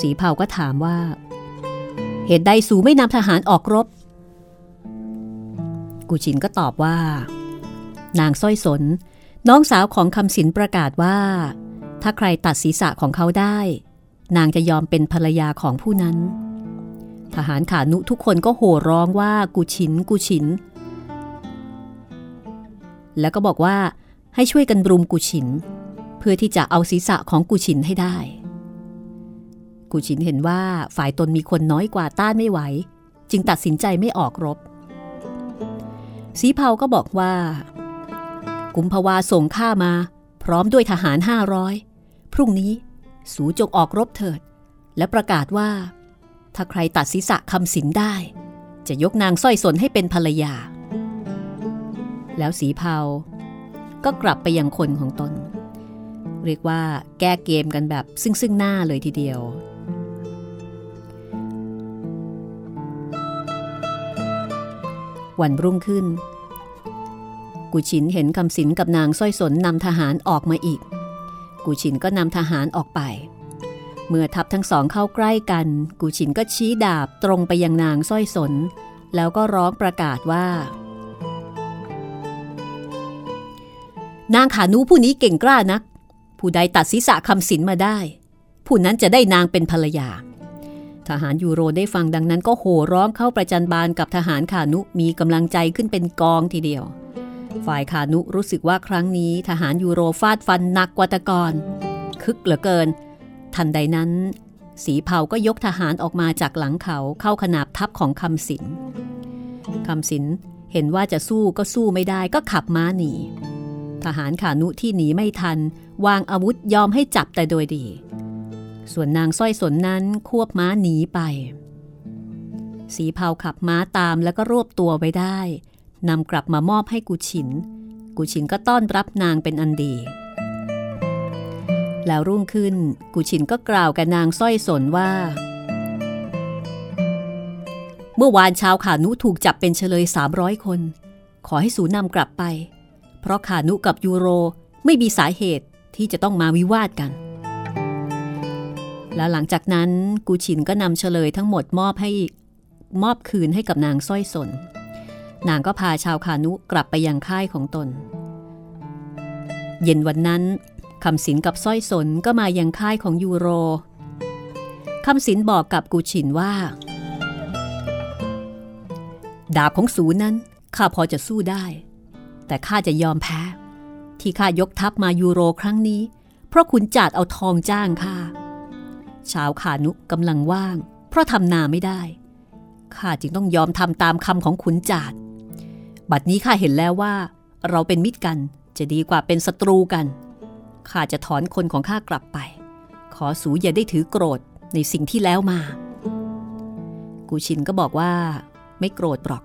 สีเผาก็ถามว่า เหตุใดสูไม่นำทหารออกรบกุชินก็ตอบว่า นางสร้อยสน น้องสาวของคำสินประกาศว่า ถ้าใครตัดศีรษะของเขาได้ นางจะยอมเป็นภรรยาของผู้นั้น ทหารขานุทุกคนก็โห่ร้องว่ากูชินกูชิน แล้วก็บอกว่าให้ช่วยกันรุมกูชิน เพื่อที่จะเอาศีรษะของกูชินให้ได้ กูชินเห็นว่าฝ่ายตนมีคนน้อยกว่าต้านไม่ไหว จึงตัดสินใจไม่ออกรบ สีเผาก็บอกว่า กุมภาวาส่งข้ามา พร้อมด้วยทหารห้าร้อยพรุ่งนี้สูจงออกรบเถิด และประกาศว่า ถ้าใครตัดศีรษะคำสินได้ จะยกนางสร้อยสนให้เป็นภรรยา แล้วสีเผาก็กลับไปยังคนของตน เรียกว่าแก้เกมกันแบบซึ่งซึ่งหน้าเลยทีเดียว วันรุ่งขึ้น กูชินเห็นคำสินกับนางสร้อยสนนำทหารออกมาอีก กูชินก็นำทหารออกไป เมื่อทัพทั้งสองเข้าใกล้กัน กูชินก็ชี้ดาบตรงไปยังนางสร้อยสน แล้วก็ร้องประกาศว่า นางขานูผู้นี้เก่งกล้านัก ผู้ใดตัดศีรษะคำสินมาได้ ผู้นั้นจะได้นางเป็นภรรยา ทหารยูโรได้ฟังดังนั้นก็โห่ร้องเข้าประจันบานกับทหารขานุมีกำลังใจขึ้นเป็นกองทีเดียว ฝ่ายขานุรู้สึกว่าครั้งนี้ ทหารยูโรฟาดฟันหนักกว่าตะกอนคึกเหลือเกิน ทันใดนั้น สีเผาก็ยกทหารออกมาจากหลังเขาเข้าขนาบทัพของคำสินคำสินเห็นว่าจะสู้ก็สู้ไม่ได้ก็ขับม้าหนี ทหารขานุที่หนีไม่ทัน วางอาวุธยอมให้จับแต่โดยดี ส่วนนางสร้อยสนนั้นควบม้าหนีไป สีเผาขับม้าตามแล้วก็รวบตัวไว้ได้นำกลับมามอบให้กูฉินกูฉินก็ต้อนรับนางเป็นอันดี แล้วรุ่งขึ้นกูฉินก็กล่าวกับนางสร้อยสนว่า เมื่อวานชาวขานุถูกจับเป็นเฉลย 300 คน ขอให้สูนำกลับไป เพราะขานุกับยูโรไม่มีสาเหตุที่จะต้องมาวิวาทกัน แล้วหลังจากนั้นกูฉินก็นำเฉลยทั้งหมดมอบให้มอบคืนให้กับนางสร้อยสน นางก็พาชาวคานุกลับไปยังค่ายของตน เย็นวันนั้น คำสินกับสร้อยสนก็มายังค่ายของยูโร คำสินบอกกับกูฉินว่า ดาบของสูนั้นข้าพอจะสู้ได้ แต่ข้าจะยอมแพ้ ที่ข้ายกทัพมายูโรครั้งนี้ เพราะขุนจาดเอาทองจ้างข้าชาวขานุกำลังว่าง เพราะทำนาไม่ได้ข้าจึงต้องยอมทำตามคำของขุนจาดบัดนี้ข้าเห็นแล้วว่า เราเป็นมิตรกันจะดีกว่าเป็นศัตรูกัน ข้าจะถอนคนของข้ากลับไป ขอสูอย่าได้ถือโกรธในสิ่งที่แล้วมา กูชินก็บอกว่า ไม่โกรธหรอก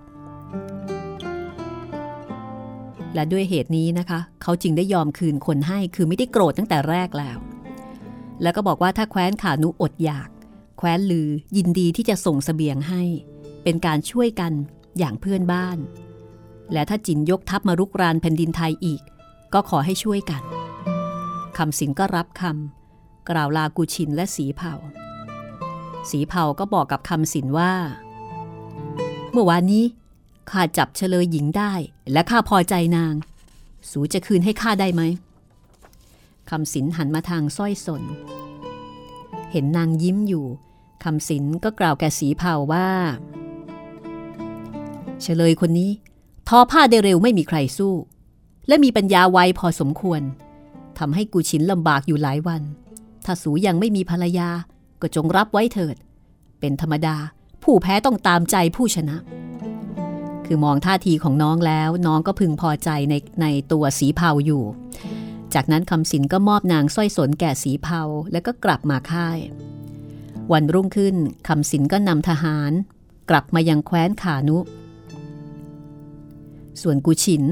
และด้วยเหตุนี้นะคะ เขาจึงได้ยอมคืนคนให้คือไม่ได้โกรธตั้งแต่แรกแล้ว แล้วก็บอกว่าถ้าแคว้นขานุอดอยาก แคว้นลือยินดีที่จะส่งสเสบียงให้ เป็นการช่วยกันอย่างเพื่อนบ้าน และถ้าจินยกทัพมารุกรานแผ่นดินไทยอีก ก็ขอให้ช่วยกัน คำสินก็รับคำกล่าวลากูชินและสีเผา สีเผาก็บอกกับคำสินว่า เมื่อวานนี้ข้าจับเฉลยหญิงได้และข้าพอใจนาง สูจะคืนให้ข้าได้ไหมคำสินหันมาทางสร้อยสน เห็นนางยิ้มอยู่คำสินก็กล่าวแก่สีเผาว่าเฉลยคนนี้ ทอผ้าได้เร็วไม่มีใครสู้ และมีปัญญาไวพอสมควร ทำให้กูชินลำบากอยู่หลายวัน ถ้าสูยังไม่มีภรรยา ก็จงรับไว้เถิด เป็นธรรมดา ผู้แพ้ต้องตามใจผู้ชนะ คือมองท่าทีของน้องแล้วน้องก็พึงพอใจในในตัวสีเผาอยู่ จากนั้นคำสินก็มอบนางสร้อยสนแก่สีเผาแล้วก็กลับมาค่าย วันรุ่งขึ้นคำสินก็นำทหาร กลับมายังแคว้นขานุ ส่วนกูชิน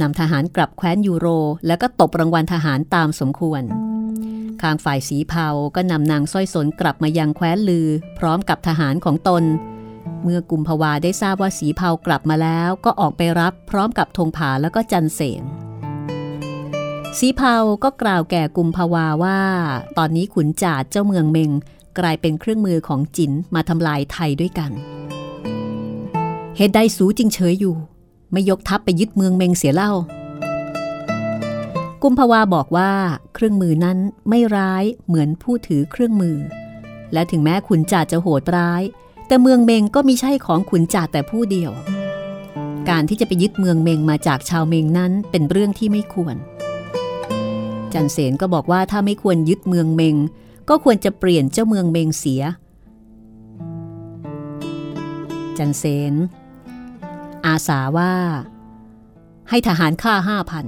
นำทหารกลับแคว้นยูโร แล้วก็ตบรางวัลทหารตามสมควรข้างฝ่ายสีเผาก็นำนางสร้อยสนกลับมายังแคว้นลือ พร้อมกับทหารของตน เมื่อกุมภาวาได้ทราบว่าสีเผากลับมาแล้วก็ออกไปรับพร้อมกับธงผาแล้วก็จันเสงสีเผาก็กล่าวแก่กุมภาวาว่า ตอนนี้ขุนจาดเจ้าเมืองเมงกลายเป็นเครื่องมือของจินมาทำลายไทยด้วยกันเหตุใดสูจึงเฉยอยู่ ไม่ยกทัพไปยึดเมืองเมงเสียเล่า กุมภาวาบอกว่าเครื่องมือนั้นไม่ร้ายเหมือนผู้ถือเครื่องมือ และถึงแม้ขุนจ่าจะโหดร้าย แต่เมืองเมงก็มีใช่ของขุนจ่าแต่ผู้เดียว การที่จะไปยึดเมืองเมงมาจากชาวเมงนั้นเป็นเรื่องที่ไม่ควร จันเสนก็บอกว่าถ้าไม่ควรยึดเมืองเมง ก็ควรจะเปลี่ยนเจ้าเมืองเมงเสีย จันเสน อาสาว่า ให้ทหารค่าห้าพัน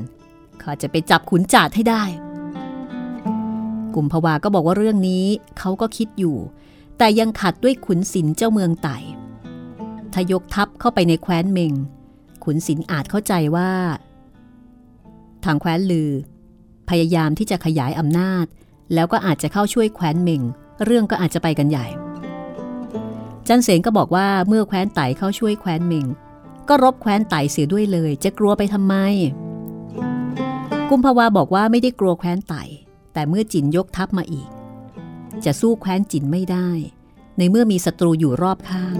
ข้าจะไปจับขุนจาดให้ได้กุมภาวาก็บอกว่าเรื่องนี้เขาก็คิดอยู่ แต่ยังขัดด้วยขุนศิลเจ้าเมืองไต่ถ้ายกทัพเข้าไปในแคว้นเมง ขุนศิลอาจเข้าใจว่า ทางแคว้นลือ พยายามที่จะขยายอำนาจ แล้วก็อาจจะเข้าช่วยแคว้นเมง เรื่องก็อาจจะไปกันใหญ่ จันเสงก็บอกว่าเมื่อแคว้นไต่เข้าช่วยแคว้นเมง ก็รบแคว้นไต่เสียด้วยเลย จะกลัวไปทำไม กุมภาวาบอกว่าไม่ได้กลัวแคว้นไต่แต่เมื่อจินยกทัพมาอีก จะสู้แคว้นจินไม่ได้ ในเมื่อมีศัตรูอยู่รอบข้าง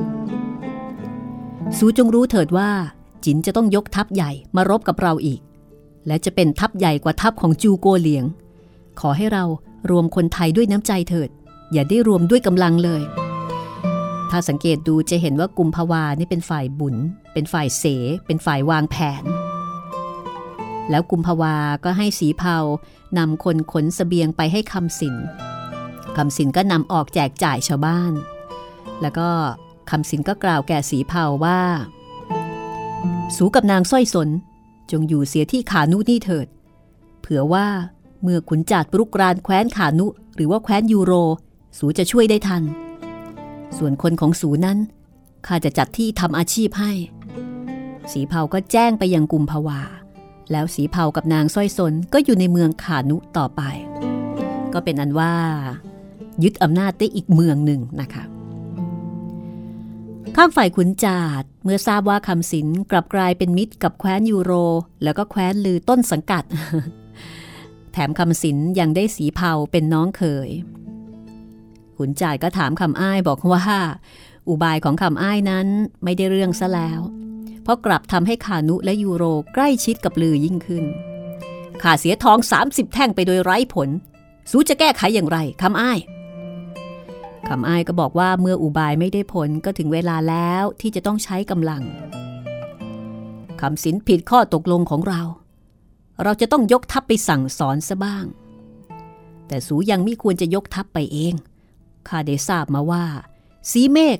สูจงรู้เถิดว่า จินจะต้องยกทัพใหญ่มารบกับเราอีก และจะเป็นทัพใหญ่กว่าทัพของจูโกเหลียง ขอให้เรารวมคนไทยด้วยน้ำใจเถิด อย่าได้รวมด้วยกำลังเลย ถ้าสังเกตดูจะเห็นว่ากุมภาวานี่เป็นฝ่ายบุญ เป็นฝ่ายเส เป็นฝ่ายวางแผน แล้วกุมภาวาก็ให้สีเผานำคนขนสเสบียงไปให้คำสินคำสินก็นำออกแจกจ่ายชาวบ้าน แล้วก็คำสินก็กล่าวแก่สีเผาว่า สูกับนางสร้อยสน จงอยู่เสียที่ขานุนี่เถิด เผื่อว่าเมื่อขุนจาดปรุกรานแคว้นขานุ หรือว่าแคว้นยูโร สูจะช่วยได้ทัน ส่วนคนของสูนั้นข้าจะจัดที่ทำอาชีพให้ สีเผาก็แจ้งไปยังกุมภาวา แล้วสีเผากับนางสร้อยสนก็อยู่ในเมืองขานุต่อไป ก็เป็นอันว่า ยึดอำนาจได้อีกเมืองหนึ่งนะคะข้างฝ่ายขุนจาดเมื่อทราบว่าคำสินกลับกลายเป็นมิตรกับแคว้นยูโร แล้วก็แคว้นลือต้นสังกัด แถมคำสินยังได้สีเผาเป็นน้องเขย ขุนจ่าดก็ถามคำอ้ายบอกว่า อุบายของคำอ้ายนั้นไม่ได้เรื่องซะแล้ว เพราะกลับทำให้ขานุและยูโรใกล้ชิดกับลือยิ่งขึ้นขาเสียทอง 30 แท่งไปโดยไร้ผล สูจะแก้ไขอย่างไรคำอ้ายคำอ้ายก็บอกว่าเมื่ออุบายไม่ได้ผลก็ถึงเวลาแล้วที่จะต้องใช้กำลังคำสินผิดข้อตกลงของเรา เราจะต้องยกทัพไปสั่งสอนซะบ้าง แต่สูยังไม่ควรจะยกทัพไปเอง ข้าได้ทราบมาว่า สีเมฆ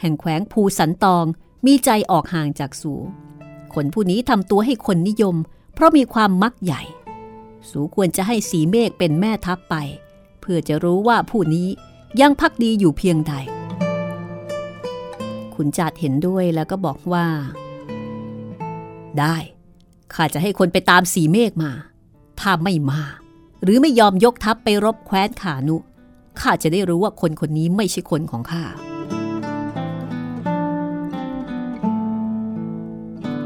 แห่งแขวงภูสันตองมีใจออกห่างจากสู คนผู้นี้ทำตัวให้คนนิยม เพราะมีความมักใหญ่ สูควรจะให้สีเมฆเป็นแม่ทัพไป เพื่อจะรู้ว่าผู้นี้ยังพักดีอยู่เพียงใด ขุนจัดเห็นด้วยแล้วก็บอกว่า ได้ข้าจะให้คนไปตามสีเมฆมา ถ้าไม่มา หรือไม่ยอมยกทัพไปรบแคว้นขานุ ข้าจะได้รู้ว่าคนคนนี้ไม่ใช่คนของข้า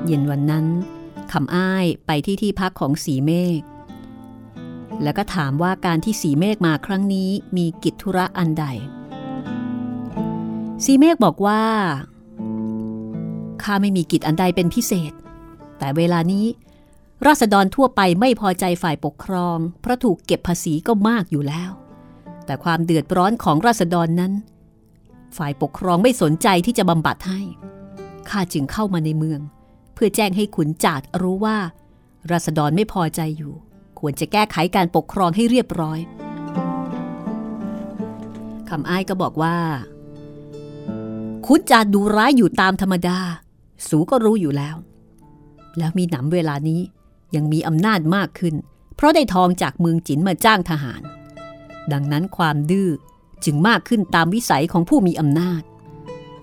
เย็นวันนั้นคำอ้ายไปที่ที่พักของสีเมฆ แล้วก็ถามว่าการที่สีเมฆมาครั้งนี้มีกิจธุระอันใด สีเมฆบอกว่าข้าไม่มีกิจอันใดเป็นพิเศษ แต่เวลานี้ ราษฎรทั่วไปไม่พอใจฝ่ายปกครอง เพราะถูกเก็บภาษีก็มากอยู่แล้ว แต่ความเดือดร้อนของราษฎรนั้น ฝ่ายปกครองไม่สนใจที่จะบำบัดให้ ข้าจึงเข้ามาในเมือง เพื่อแจ้งให้ขุนจาดรู้ว่า ราษฎรไม่พอใจอยู่ ควรจะแก้ไขการปกครองให้เรียบร้อยคำอ้ายก็บอกว่า ขุนจาดดูร้ายอยู่ตามธรรมดา สูก็รู้อยู่แล้ว แล้วมีหนำเวลานี้ยังมีอำนาจมากขึ้น เพราะได้ทองจากเมืองจินมาจ้างทหาร ดังนั้นความดื้อจึงมากขึ้นตามวิสัยของผู้มีอำนาจ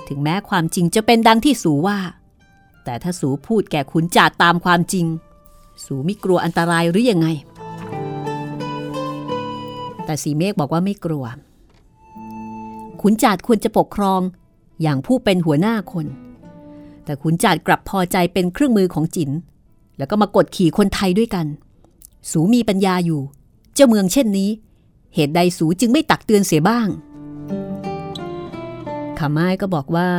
ถึงแม้ความจริงจะเป็นดังที่สูว่า แต่ถ้าสูพูดแก่ขุนจาดตามความจริง สูไม่กลัวอันตรายหรือยังไง แต่สีเมฆบอกว่าไม่กลัว ขุนจาดควรจะปกครองอย่างผู้เป็นหัวหน้าคน แต่ขุนจาดกลับพอใจเป็นเครื่องมือของจิน แล้วก็มากดขี่คนไทยด้วยกัน สูมีปัญญาอยู่ เจ้าเมืองเช่นนี้ เหตุใดสูจึงไม่ตักเตือนเสียบ้างขาไม้ก็บอกว่า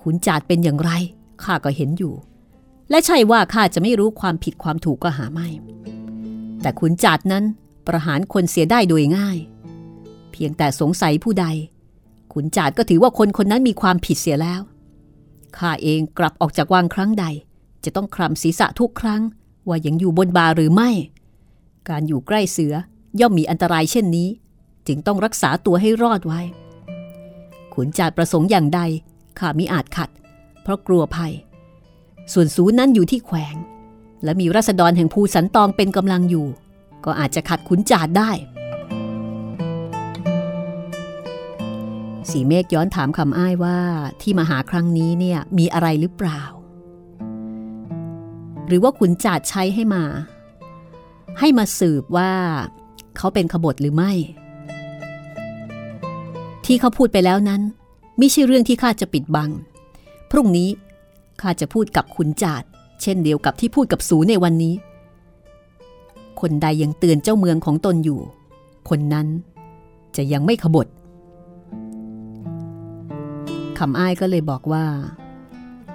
ขุนจาดเป็นอย่างไรข้าก็เห็นอยู่ และใช่ว่าข้าจะไม่รู้ความผิดความถูกก็หาไม่ แต่ขุนจาดนั้นประหารคนเสียได้โดยง่าย เพียงแต่สงสัยผู้ใด ขุนจาดก็ถือว่าคนคนนั้นมีความผิดเสียแล้วข้าเองกลับออกจากวังครั้งใด จะต้องคลำศีรษะทุกครั้ง ว่ายังอยู่บนบาหรือไม่ การอยู่ใกล้เสือ ย่อมมีอันตรายเช่นนี้ จึงต้องรักษาตัวให้รอดไว้ ขุนจาดประสงค์อย่างใดข้ามิอาจขัด เพราะกลัวภัย ส่วนสูนั้นอยู่ที่แขวง และมีรัษฎรแห่งภูสันตองเป็นกำลังอยู่ ก็อาจจะขัดขุนจาดได้ สีเมฆย้อนถามคำอ้ายว่าที่มาหาครั้งนี้เนี่ยมีอะไรหรือเปล่า หรือว่าขุนจาดใช้ให้มา ให้มาสืบว่า เขาเป็นขบฏหรือไม่ ที่เขาพูดไปแล้วนั้น ไม่ใช่เรื่องที่ข้าจะปิดบัง พรุ่งนี้ข้าจะพูดกับขุนจาดเช่นเดียวกับที่พูดกับสูในวันนี้ คนใดยังเตือนเจ้าเมืองของตนอยู่ คนนั้นจะยังไม่ขบฏคำอ้ายก็เลยบอกว่า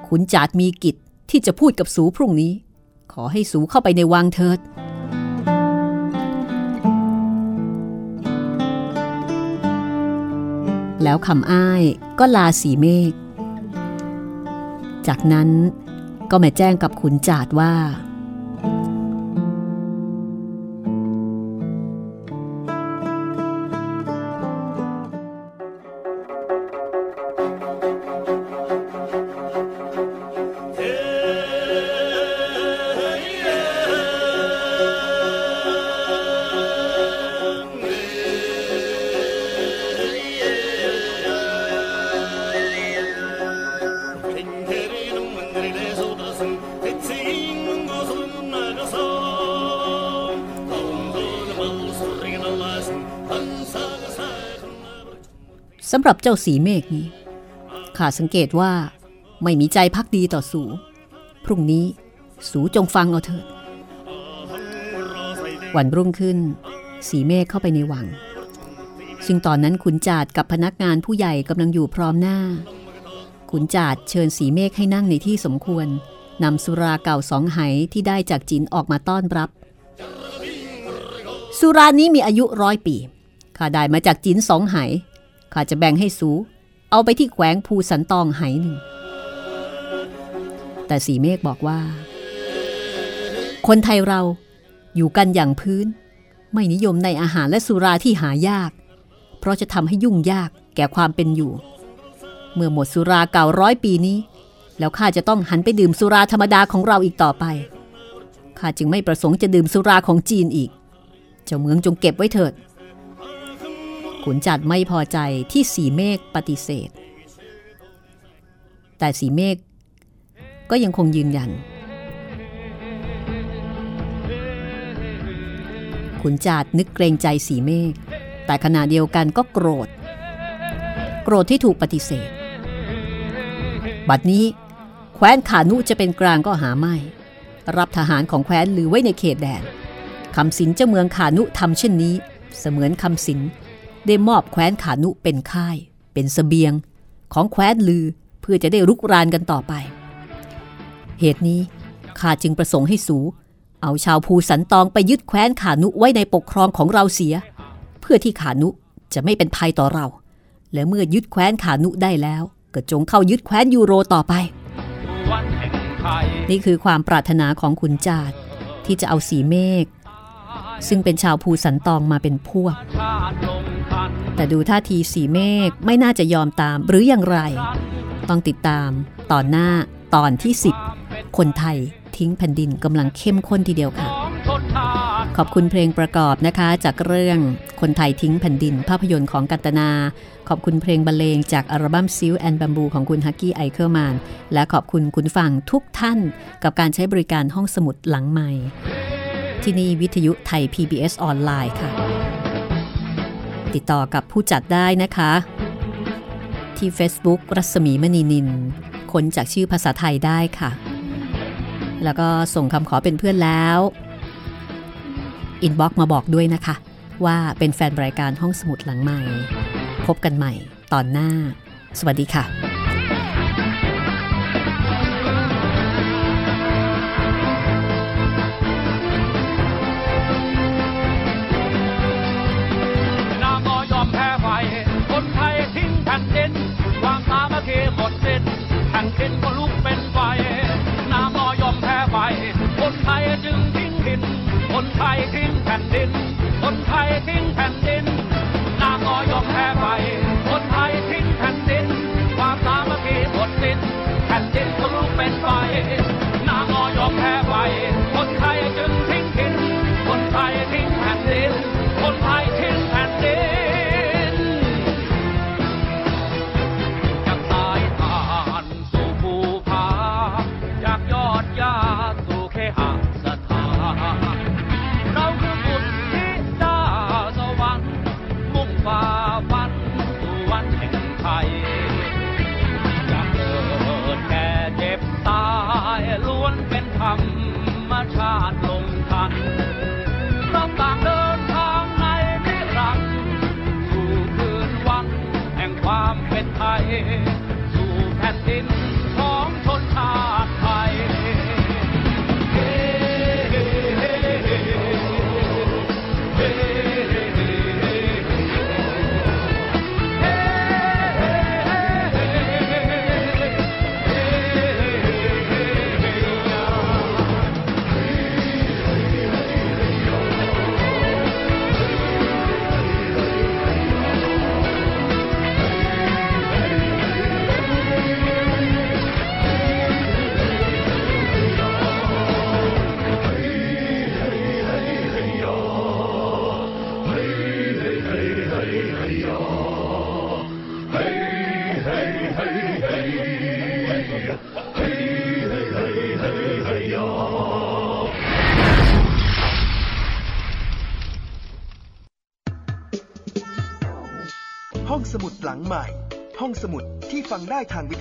ขุนจาดมีกิจที่จะพูดกับสูพรุ่งนี้ ขอให้สูเข้าไปในวังเถิด แล้วคำอ้ายก็ลาสีเมฆ จากนั้นก็มาแจ้งกับขุนจาดว่าำหรับเจ้าสีเมฆนี้ข้าสังเกตว่าไม่มีใจพักดีต่อสู พรุ่งนี้สูจงฟังเอาเถิดวันรุ่งขึ้น สีเมฆเข้าไปในวัง ซึ่งตอนนั้นขุนจาดกับพนักงานผู้ใหญ่กำลังอยู่พร้อมหน้า ขุนจาดเชิญสีเมฆให้นั่งในที่สมควรนำสุราเก่าสองไหที่ได้จากจินออกมาต้อนรับ สุรานี้มีอายุร้อยปีข้าได้มาจากจินสองไห ข้าจะแบ่งให้สู เอาไปที่แขวงภูสันตองไหหนึ่ง แต่สีเมฆบอกว่า คนไทยเราอยู่กันอย่างพื้น ไม่นิยมในอาหารและสุราที่หายาก เพราะจะทำให้ยุ่งยากแก่ความเป็นอยู่ เมื่อหมดสุราเก่าร้อยปีนี้ แล้วข้าจะต้องหันไปดื่มสุราธรรมดาของเราอีกต่อไปข้าจึงไม่ประสงค์จะดื่มสุราของจีนอีก เจ้าเมืองจงเก็บไว้เถิด ขุนจัดไม่พอใจที่สีเมฆปฏิเสธ แต่สีเมฆก็ยังคงยืนยัน ขุนจาดนึกเกรงใจสีเมฆแต่ขณะเดียวกันก็โกรธ โกรธที่ถูกปฏิเสธ บัดนี้แคว้นขานุจะเป็นกลางก็หาไม่ รับทหารของแคว้นหรือไว้ในเขตแดนคำสินเจ้าเมืองขานุทำเช่นนี้ เสมือนคำสิน ได้มอบแคว้นขานุเป็นค่าย เป็นสเสบียงของแคว้นลือเพื่อจะได้รุกรานกันต่อไป เหตุนี้ข้าจึงประสงค์ให้สู เอาชาวภูสันตองไปยึดแคว้นขานุไว้ในปกครองของเราเสีย เพื่อที่ขานุจะไม่เป็นภัยต่อเรา และเมื่อยึดแคว้นขานุได้แล้ว ก็จงเข้ายึดแคว้นยูโรต่อไป นี่คือความปรารถนาของขุนจาดที่จะเอาสีเมฆซึ่งเป็นชาวภูสันตองมาเป็นพวก แต่ดูท่าทีสีเมฆไม่น่าจะยอมตามหรืออย่างไร ต้องติดตามตอนหน้าตอนที่ 10 คนไทยทิ้งแผ่นดินกำลังเข้มข้นทีเดียวค่ะ ขอบคุณเพลงประกอบนะคะ จากเรื่องคนไททิ้งแผ่นดิน ภาพยนตร์ของกันตนา ขอบคุณเพลงบรรเลงจากอัลบั้ม Silk and Bamboo ของคุณฮักกี้ไอเคิลมานน์และขอบคุณคุณผู้ฟังทุกท่าน กับการใช้บริการห้องสมุดหลังใหม่ ที่นี่วิทยุไทย PBS ออนไลน์ค่ะ ติดต่อกับผู้จัดได้นะคะ ที่ Facebook รัศมีมณีนินค้นจากชื่อภาษาไทยได้ค่ะ แล้วก็ส่งคำขอเป็นเพื่อนแล้ว inbox มาบอกด้วยนะคะ ว่าเป็นแฟนรายการห้องสมุดหลังใหม่ พบกันใหม่ตอนหน้า สวัสดีค่ะ ทิ้งแผ่นความสามัคคีหมดสิ้นแผ่นดินก็ลุกเป็นไฟนามก็ยอมแพ้ไปคนไทยจึงทิ้งถิ่นคนไทยทิ้งแผ่นดิน คนไทยทิ้งแผ่นดินนามก็ยอมแพ้ไปคนไทยทิ้งแผ่นดิน ความสามัคคีหมดสิ้นแผ่นดินก็ลุกเป็นไฟนามก็ยอมแพ้ไป ได้ทางวิท